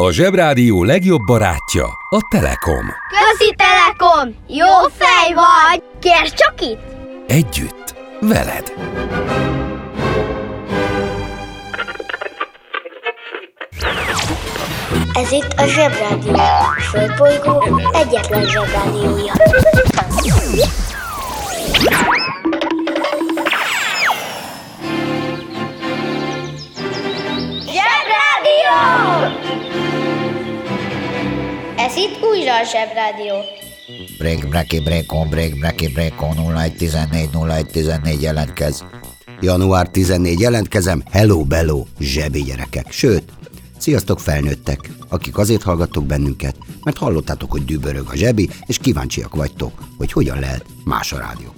A Zsebrádió legjobb barátja a Telekom. Közi Telekom! Jó fej vagy! Kérd csak itt! Együtt, veled. Ez itt a Zsebrádió. A Földbolygó egyetlen Zsebrádiója. Újra a Zsebrádió. Break, breki, breakon, break, breki, breakon, 0114, 0114 jelentkez. Január 14 jelentkezem, hello, bello, zsebi gyerekek. Sőt, sziasztok felnőttek, akik azért hallgattok bennünket, mert hallottátok, hogy dübörög a zsebi, és kíváncsiak vagytok, hogy hogyan lehet más a rádió.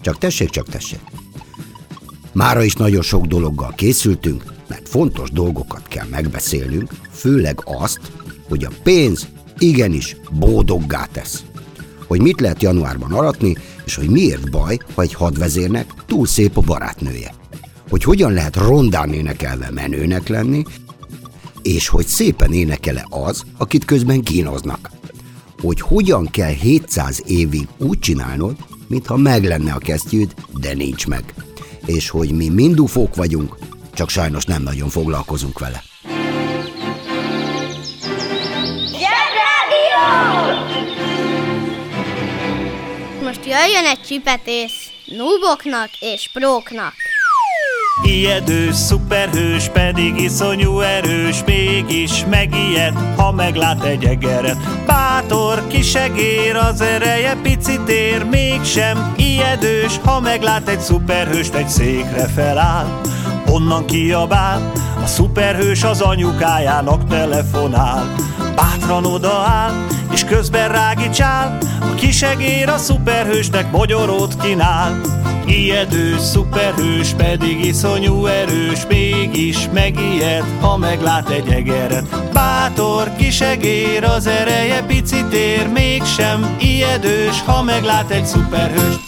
Csak tessék, csak tessék. Mára is nagyon sok dologgal készültünk, mert fontos dolgokat kell megbeszélnünk, főleg azt, hogy a pénz igenis bódoggá tesz. Hogy mit lehet januárban aratni, és hogy miért baj, ha egy hadvezérnek túl szép a barátnője. Hogy hogyan lehet rondán énekelve menőnek lenni, és hogy szépen énekele az, akit közben kínoznak. Hogy hogyan kell 700 évig úgy csinálnod, mintha meg lenne a kesztyűd, de nincs meg. És hogy mi mind ufók vagyunk, csak sajnos nem nagyon foglalkozunk vele. Jöjjön egy csipetész. Nuboknak és próknak. Ijedős, szuperhős, pedig iszonyú erős, mégis megijed, ha meglát egy egeret. Bátor, kisegér, az ereje picit ér, mégsem ijedős, ha meglát egy szuperhőst, egy székre feláll. Onnan kiabál, a szuperhős az anyukájának telefonál. Bátran odaáll, és közben rágicsál, a kisegér a szuperhősnek mogyorót kínál. Ijedős, szuperhős, pedig iszonyú erős, mégis megijed, ha meglát egy egeret. Bátor, kisegér, az ereje picit ér, mégsem ijedős, ha meglát egy szuperhőst.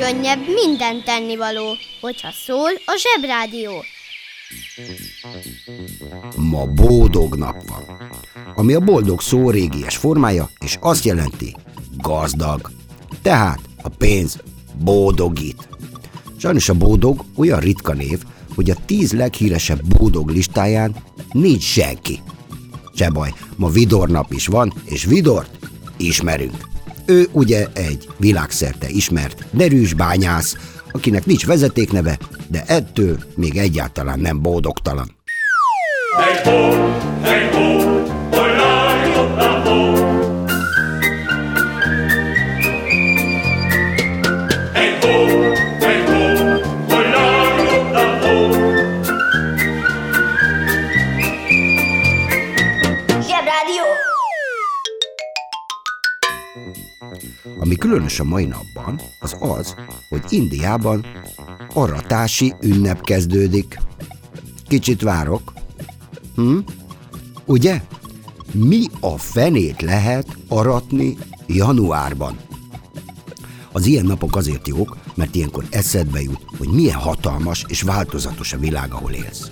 Könnyebb minden tennivaló, hogyha szól a Zsebrádió. Ma boldog nap van, ami a boldog szó régies formája, és azt jelenti gazdag. Tehát a pénz boldogít. Sajnos a boldog olyan ritka név, hogy a tíz leghíresebb boldog listáján nincs senki. Se baj, ma Vidor nap is van, és Vidort ismerünk. Ő ugye egy világszerte ismert derűs bányász, akinek nincs vezetékneve, de ettől még egyáltalán nem boldogtalan. Hey ho, hey különös a mai napban, az az, hogy Indiában aratási ünnep kezdődik. Kicsit várok. Hm? Ugye? Mi a fenét lehet aratni januárban? Az ilyen napok azért jók, mert ilyenkor eszedbe jut, hogy milyen hatalmas és változatos a világ, ahol élsz.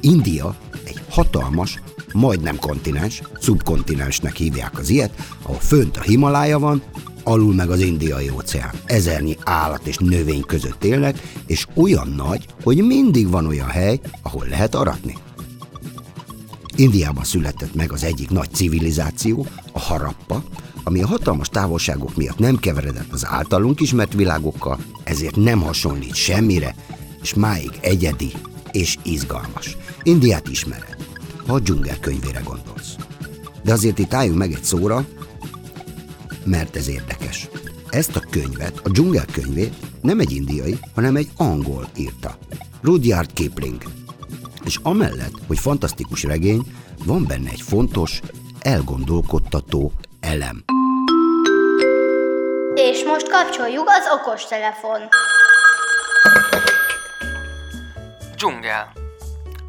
India egy hatalmas, majdnem kontinens, szubkontinensnek hívják az ilyet, ahol fönt a Himalája van, alul meg az indiai óceán. Ezernyi állat és növény között élnek, és olyan nagy, hogy mindig van olyan hely, ahol lehet aratni. Indiában született meg az egyik nagy civilizáció, a Harappa, ami a hatalmas távolságok miatt nem keveredett az általunk ismert világokkal, ezért nem hasonlít semmire, és máig egyedi és izgalmas. Indiát ismered, ha a dzsungel könyvére gondolsz. De azért itt álljunk meg egy szóra, mert ez érdekes. Ezt a könyvet, a dzsungel könyvét nem egy indiai, hanem egy angol írta. Rudyard Kipling. És amellett, hogy fantasztikus regény, van benne egy fontos, elgondolkodtató elem. És most kapcsoljuk az okostelefon. Dzsungel.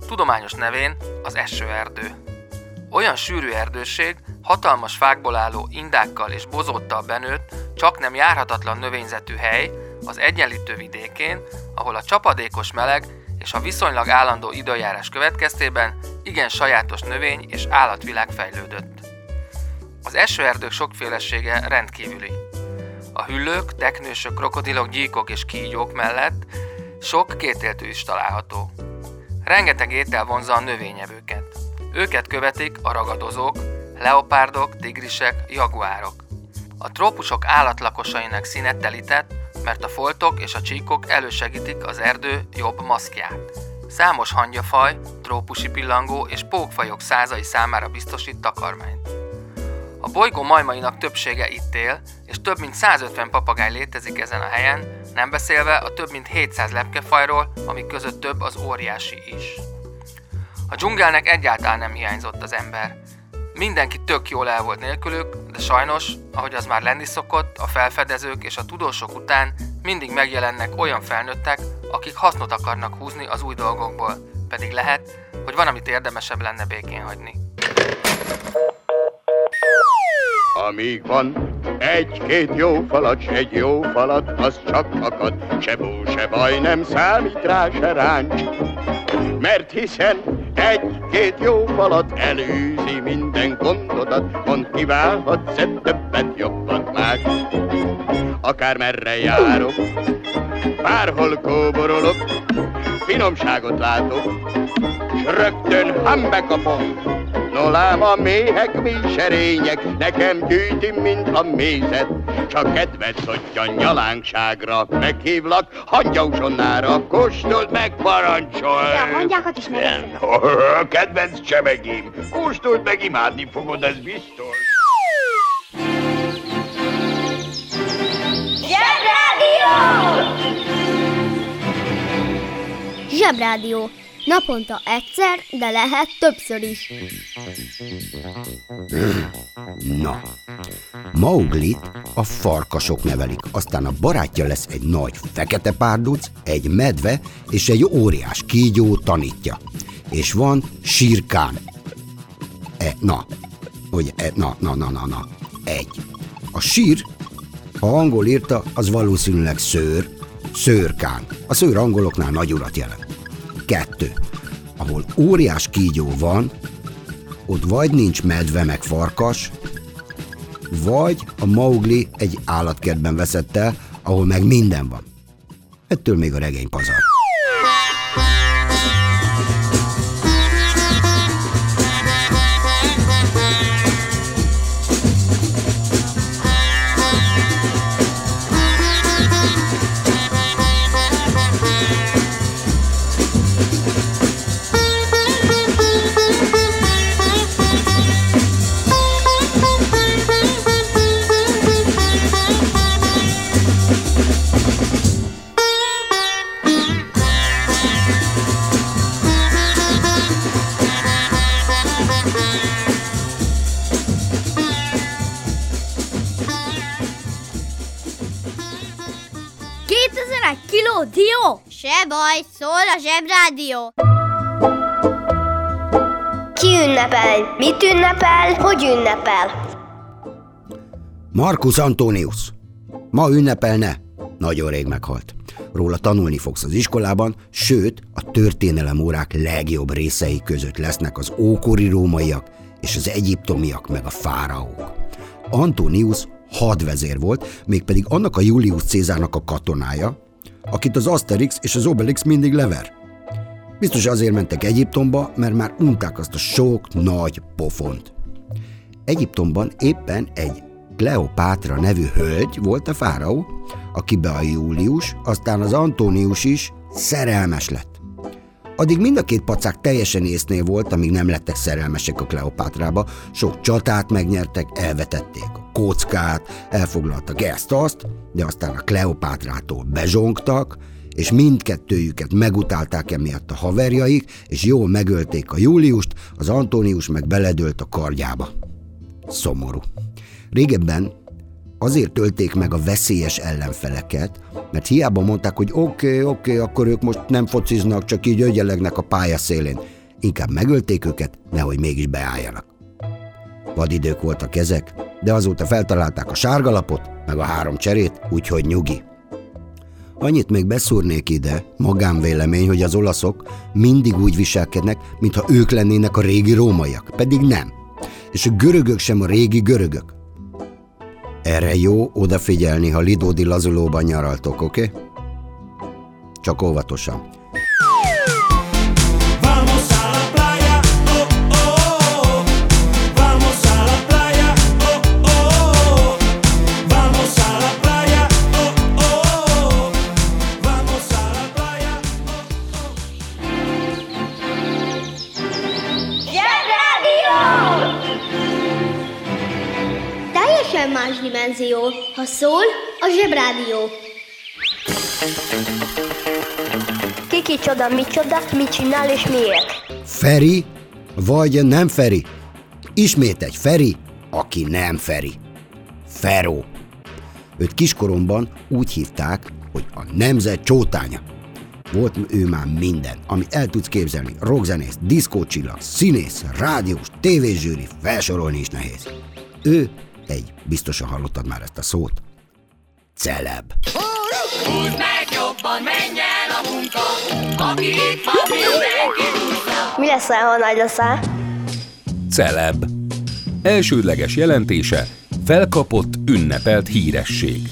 Tudományos nevén az esőerdő. Olyan sűrű erdőség, hatalmas fákból álló indákkal és bozóttal benőtt, csak nem járhatatlan növényzetű hely, az egyenlítő vidékén, ahol a csapadékos meleg és a viszonylag állandó időjárás következtében igen sajátos növény és állatvilág fejlődött. Az esőerdők sokfélesége rendkívüli. A hüllők, teknősök, krokodilok, gyíkok és kígyók mellett sok kétéltű is található. Rengeteg étel vonza a növényevőket. Őket követik a ragadozók, leopárdok, tigrisek, jaguárok. A trópusok állatlakosainak színet telített, mert a foltok és a csíkok elősegítik az erdő jobb maszkját. Számos hangyafaj, trópusi pillangó és pókfajok százai számára biztosít takarmányt. A bolygó majmainak többsége itt él, és több mint 150 papagáj létezik ezen a helyen, nem beszélve a több mint 700 lepkefajról, amik között több az óriási is. A dzsungelnek egyáltalán nem hiányzott az ember. Mindenki tök jól el volt nélkülük, de sajnos, ahogy az már lenni szokott, a felfedezők és a tudósok után mindig megjelennek olyan felnőttek, akik hasznot akarnak húzni az új dolgokból, pedig lehet, hogy van, amit érdemesebb lenne békén hagyni. Amíg van egy-két jó falat, egy jó falat, az csak akad, se bó, se baj, nem számít rá se ráncs. Mert hiszen egy-két jó falat elűzi minden gondodat, mond kiválhatsz többet, jobbat más. Akár merre járok, bárhol kóborolok, finomságot látok, s rögtön ham Nolám a méhek, mi serények, nekem gyűjti, mint a mézet. Csak kedves szotja nyalánkságra, meghívlak hangyausonára, kóstold meg, parancsolj! De a hangyákat is meg. Kedvenc csemegém, kóstold meg, imádni fogod, ez biztos. Zsebrádió. Naponta egyszer, de lehet többször is. Na, Mauglit a farkasok nevelik, aztán a barátja lesz egy nagy fekete párduc, egy medve és egy óriás kígyó tanítja. És van sírkán. E, na, hogy e, na, na, na, na, na, egy. A sír, ha angol írta, az valószínűleg szőr, szőrkán. A szőr angoloknál nagy urat jelent. Kettő. Ahol óriás kígyó van, ott vagy nincs medve meg farkas, vagy a Maugli egy állatkertben veszett el, ahol meg minden van. Ettől még a regény pazar. Kiló dió? Se baj, szól a Zsebrádió. Ki ünnepel? Mit ünnepel? Hogy ünnepel? Marcus Antonius. Ma ünnepelne. Nagyon rég meghalt. Róla tanulni fogsz az iskolában, sőt, a történelem órák legjobb részei között lesznek az ókori rómaiak és az egyiptomiak meg a fáraók. Antonius hadvezér volt, mégpedig annak a Julius Cézárnak a katonája, akit az Asterix és az Obelix mindig lever. Biztos azért mentek Egyiptomba, mert már unták azt a sok nagy pofont. Egyiptomban éppen egy Kleopátra nevű hölgy volt a fáraó, akibe a Július, aztán az Antonius is szerelmes lett. Addig mind a két pacák teljesen észnél volt, amíg nem lettek szerelmesek a Kleopátrába, sok csatát megnyertek, elvetették a kockát, elfoglaltak ezt-azt, de aztán a Kleopátrától bezsongtak, és mindkettőjüket megutálták emiatt a haverjaik, és jól megölték a Júliust, az Antonius meg beledőlt a kardjába. Szomorú. Régebben azért tölték meg a veszélyes ellenfeleket, mert hiába mondták, hogy oké, okay, oké, okay, akkor ők most nem fociznak, csak így ögyelegnek a pálya szélén. Inkább megölték őket, nehogy mégis beálljanak. Vadidők voltak ezek, de azóta feltalálták a sárgalapot, meg a három cserét, úgyhogy nyugi. Annyit még beszúrnék ide, magánvélemény, hogy az olaszok mindig úgy viselkednek, mintha ők lennének a régi rómaiak, pedig nem. És a görögök sem a régi görögök. Erre jó odafigyelni, ha Lidódi lazulóban nyaraltok, oké? Okay? Csak óvatosan. Ha szól a Zsebrádió. Kiki csoda, micsoda, mit csinál és miért? Feri, vagy nem Feri? Ismét egy Feri, aki nem Feri. Feró. Őt kiskoromban úgy hívták, hogy a nemzet csótánya. Volt ő már minden, amit el tudsz képzelni. Rockzenész, diszkócsillag, színész, rádiós, tévézsűri, felsorolni is nehéz. Ő egy, biztosan hallottad már ezt a szót, celeb. Húzd meg jobban, menj el a munka, aki itt van, mindenki Mi leszel, ha nagy leszel? Celeb. Elsődleges jelentése felkapott, ünnepelt híresség.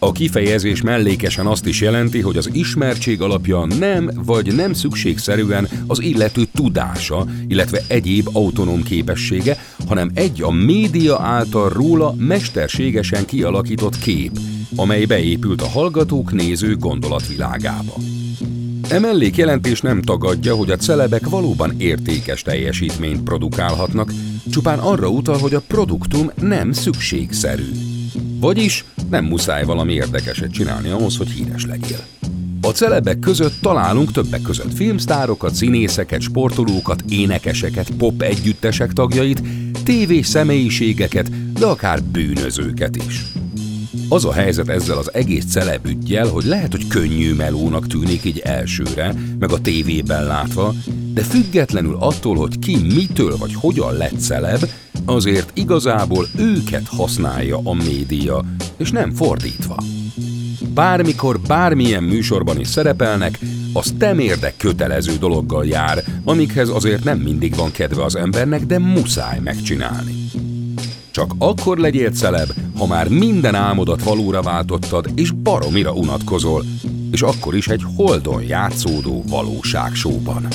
A kifejezés mellékesen azt is jelenti, hogy az ismertség alapja nem vagy nem szükségszerűen az illető tudása, illetve egyéb autonóm képessége, hanem egy a média által róla mesterségesen kialakított kép, amely beépült a hallgatók néző gondolatvilágába. E mellékjelentés nem tagadja, hogy a celebek valóban értékes teljesítményt produkálhatnak, csupán arra utal, hogy a produktum nem szükségszerű. Vagyis nem muszáj valami érdekeset csinálni ahhoz, hogy híres legyél. A celebek között találunk többek között filmsztárokat, színészeket, sportolókat, énekeseket, pop együttesek tagjait, tévés személyiségeket, de akár bűnözőket is. Az a helyzet ezzel az egész celebügyjel, hogy lehet, hogy könnyű melónak tűnik így elsőre, meg a tévében látva, de függetlenül attól, hogy ki mitől vagy hogyan lett celeb, azért igazából őket használja a média, és nem fordítva. Bármikor, bármilyen műsorban is szerepelnek, az temérdek kötelező dologgal jár, amikhez azért nem mindig van kedve az embernek, de muszáj megcsinálni. Csak akkor legyél celeb, ha már minden álmodat valóra váltottad, és baromira unatkozol, és akkor is egy holdon játszódó valóságsóban.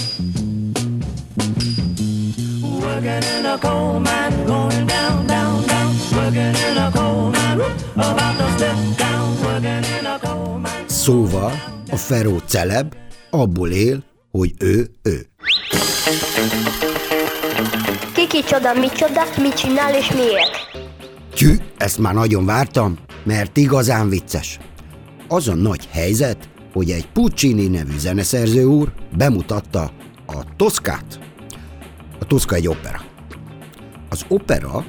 Working in a coal mine, going down, down, down. Working in a coal mine, about to step down. Working in a coal mine. Szóval a Feró celeb abból él, hogy ő ő. Kiki csoda, micsoda, mit csinál és miért? Tyű, ezt már nagyon vártam, mert igazán vicces. Az a nagy helyzet, hogy egy Puccini nevű zeneszerző úr bemutatta a Toszkát. A Toszka egy opera. Az opera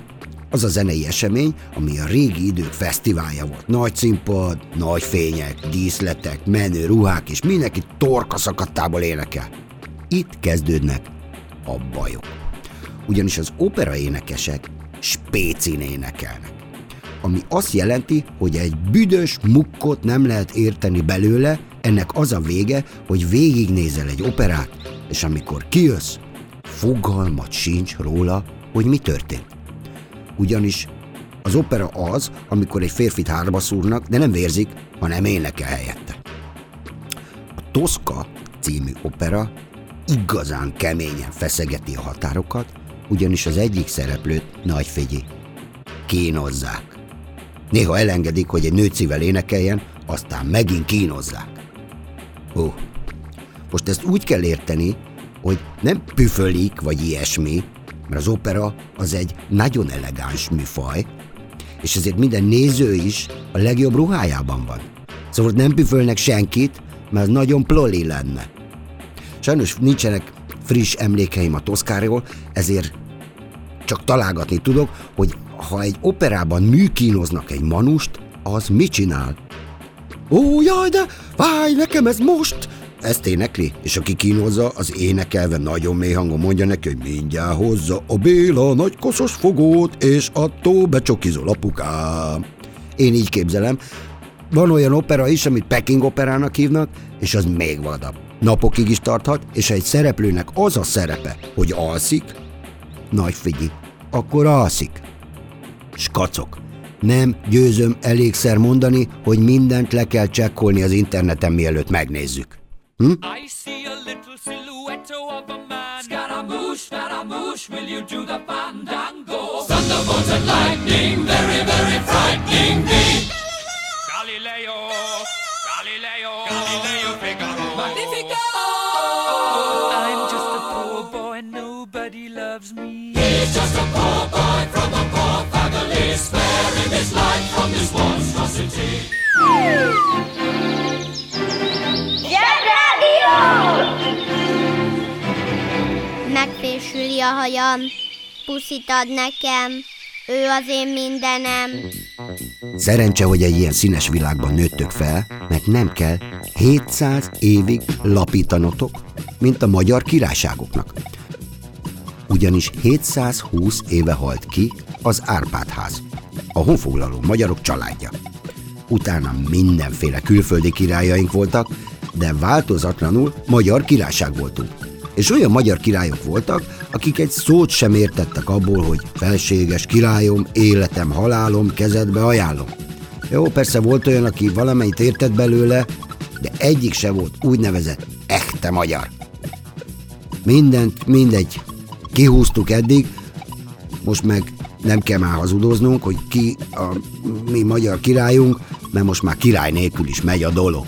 az a zenei esemény, ami a régi idők fesztiválja volt. Nagy színpad, nagy fények, díszletek, menő ruhák, és mindenki torka szakadtából énekel. Itt kezdődnek a bajok. Ugyanis az opera énekesek spécin énekelnek. Ami azt jelenti, hogy egy büdös mukkot nem lehet érteni belőle, ennek az a vége, hogy végignézel egy operát, és amikor kijössz, fogalmat sincs róla, hogy mi történt. Ugyanis az opera az, amikor egy férfit hárba szúrnak, de nem vérzik, hanem énekel helyette. A Toszka című opera igazán keményen feszegeti a határokat, ugyanis az egyik szereplőt, nagy figyi, kínozzák. Néha elengedik, hogy egy nőcivel énekeljen, aztán megint kínozzák. Ó, most ezt úgy kell érteni, hogy nem püfölik, vagy ilyesmi, mert az opera az egy nagyon elegáns műfaj, és ezért minden néző is a legjobb ruhájában van. Szóval nem püfölnek senkit, mert az nagyon ploli lenne. Sajnos nincsenek friss emlékeim a Toszkáról, ezért csak találgatni tudok, hogy ha egy operában műkínoznak egy manust, az mit csinál? Ó, jaj, de fáj nekem ez most! Ezt énekli, és aki kínozza, az énekelve nagyon mély hangon mondja neki, hogy mindjárt hozza a Béla nagy koszos fogót, és attól becsokizol apukám. Én így képzelem, Van olyan opera is, amit Peking operának hívnak, és az még vadabb. Napokig is tarthat, és egy szereplőnek az a szerepe, hogy alszik, nagy figyelj, akkor alszik. Skacok. Nem győzöm elégszer mondani, hogy mindent le kell csekkolni az interneten, mielőtt megnézzük. Hm? I see a little silhouette of a man. Scaramouche, Scaramouche, will you do the fandango? Thunderbolts and lightning, very, very frightening me. Galileo, Galileo, Galileo Figaro. Magnifico! I'm just a poor boy, nobody loves me. He's just a poor boy from a poor family, sparing his life from this monstrosity. Megfésüli a hajam, puszit ad nekem, ő az én mindenem. Szerencse, hogy egy ilyen színes világban nőttök fel, mert nem kell 700 évig lapítanotok, mint a magyar királyságoknak. Ugyanis 720 éve halt ki az Árpád-ház, a honfoglaló magyarok családja. Utána mindenféle külföldi királyaink voltak, de változatlanul magyar királyság voltunk. És olyan magyar királyok voltak, akik egy szót sem értettek abból, hogy felséges királyom, életem, halálom, kezedbe ajánlom. Jó, persze volt olyan, aki valamelyit értett belőle, de egyik se volt úgynevezett echte magyar. Mindent, mindegy. Kihúztuk eddig, most meg nem kell már hazudoznunk, hogy ki a mi magyar királyunk, mert most már király nélkül is megy a dolog.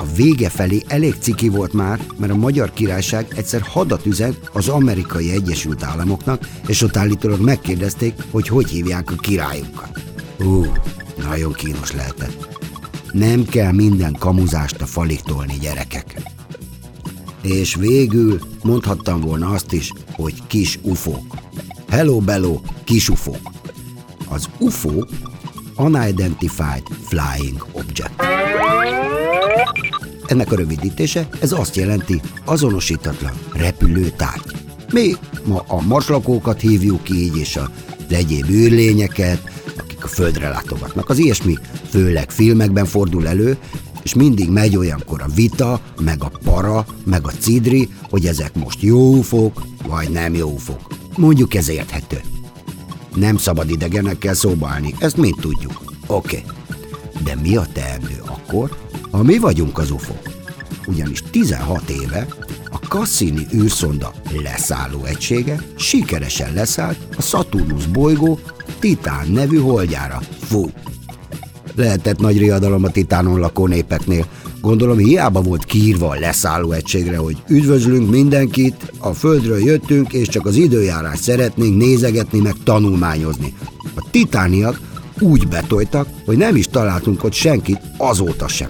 A vége felé elég ciki volt már, mert a magyar királyság egyszer hadat üzent az amerikai Egyesült Államoknak, és ott állítólag megkérdezték, hogy hogy hívják a királyunkat. Ú, nagyon kínos lehetett. Nem kell minden kamuzást a falig tolni, gyerekek. És végül mondhattam volna azt is, hogy kis ufók. Hello, bello, kis ufók. Az UFO Unidentified Flying Object. Ennek a rövidítése, ez azt jelenti azonosítatlan repülő tárgy. Mi ma a marslakókat hívjuk így, és a egyéb űrlényeket, akik a földre látogatnak. Az ilyesmi főleg filmekben fordul elő, és mindig megy olyankor a vita, meg a para, meg a cidri, hogy ezek most jó ufók, vagy nem jó ufók. Mondjuk ez érthető. Nem szabad idegenekkel szóba állni, ezt mind tudjuk. Oké. Okay. De mi a teendő akkor, ha mi vagyunk az ufók? Ugyanis 16 éve a Cassini űrszonda leszálló egysége sikeresen leszállt a Saturnus bolygó Titán nevű holdjára. Fú! Lehetett nagy riadalom a Titánon lakó népeknél. Gondolom hiába volt kiírva a leszálló egységre, hogy üdvözlünk mindenkit, a Földről jöttünk, és csak az időjárást szeretnénk nézegetni meg tanulmányozni. A titániak úgy betoltak, hogy nem is találtunk ott senkit azóta sem.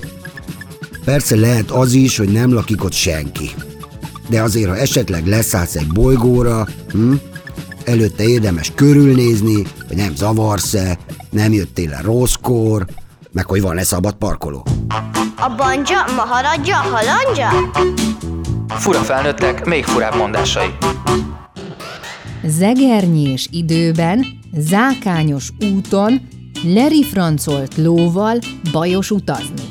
Persze lehet az is, hogy nem lakik ott senki. De azért, ha esetleg leszállsz egy bolygóra, hm, előtte érdemes körülnézni, hogy nem zavarsz-e, nem jöttél el rosszkor, meg hogy van-e szabad parkoló. A banja, maharadja, halandja? Fura felnőttek, még furább mondásai. Zegernyés időben, zákányos úton, lerifrancolt lóval bajos utazni.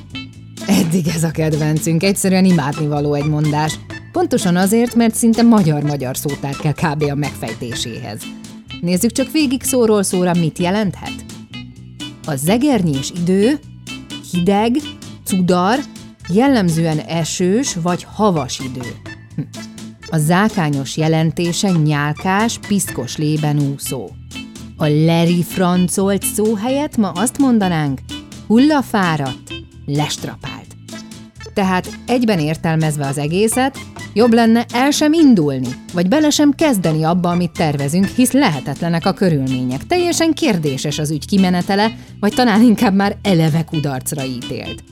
Eddig ez a kedvencünk, egyszerűen imádnivaló egy mondás. Pontosan azért, mert szinte magyar-magyar szótár kell kb. a megfejtéséhez. Nézzük csak végig szóról szóra, mit jelenthet. A zegernyés idő hideg, cudar, jellemzően esős vagy havas idő. Hm. A zákányos jelentése nyálkás, piszkos lében úszó. A lerifrancolt szó helyett ma azt mondanánk, hullafáradt, lestrapált. Tehát egyben értelmezve az egészet, jobb lenne el sem indulni, vagy bele sem kezdeni abba, amit tervezünk, hisz lehetetlenek a körülmények. Teljesen kérdéses az ügy kimenetele, vagy talán inkább már eleve kudarcra ítélt.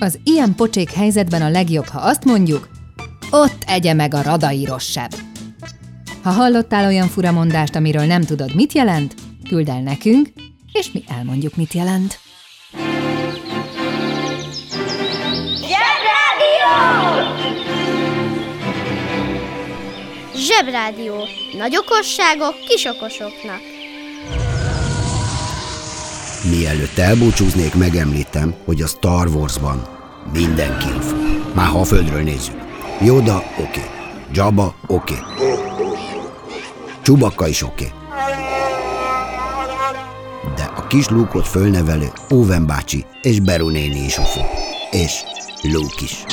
Az ilyen pocsék helyzetben a legjobb, ha azt mondjuk, ott egye meg a radairos seb. Ha hallottál olyan furamondást, amiről nem tudod, mit jelent, küld el nekünk, és mi elmondjuk, mit jelent. Zsebrádió. Nagy okosságok kis okosoknak. Mielőtt elbúcsúznék, megemlítem, hogy a Star Warsban minden kilf. Már ha a földről nézzük. Yoda, oké. Okay. Jabba, oké. Okay. Csubakka is oké. Okay. De a kis Luke-ot fölnevelő Owen bácsi és Beru néni is ufo. És Luke is.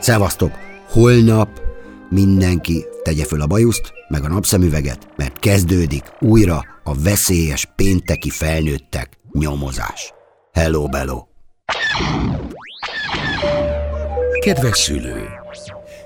Szevasztok! Holnap mindenki tegye föl a bajuszt, meg a napszemüveget, mert kezdődik újra a veszélyes pénteki felnőttek nyomozás. Hello, bello! Kedves szülő!